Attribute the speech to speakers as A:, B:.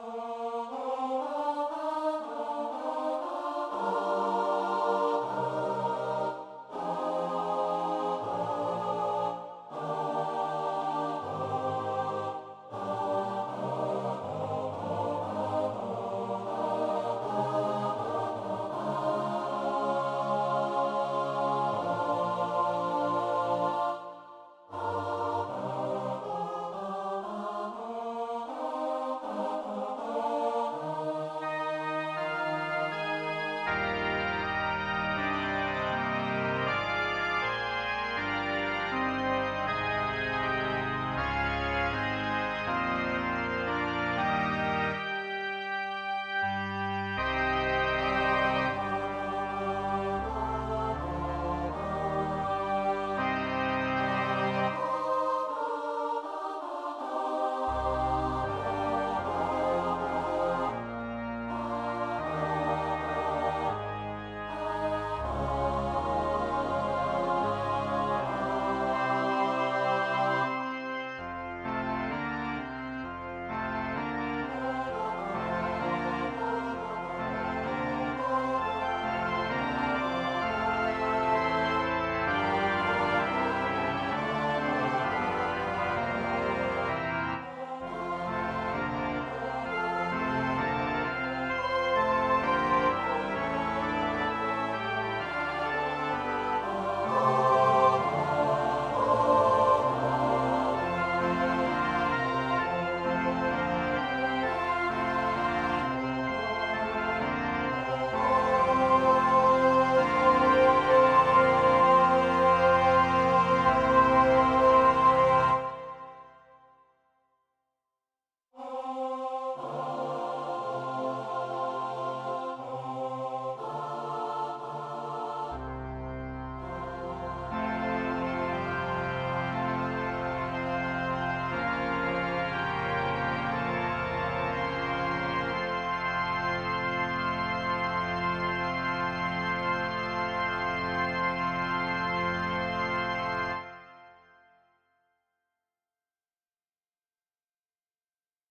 A: Oh.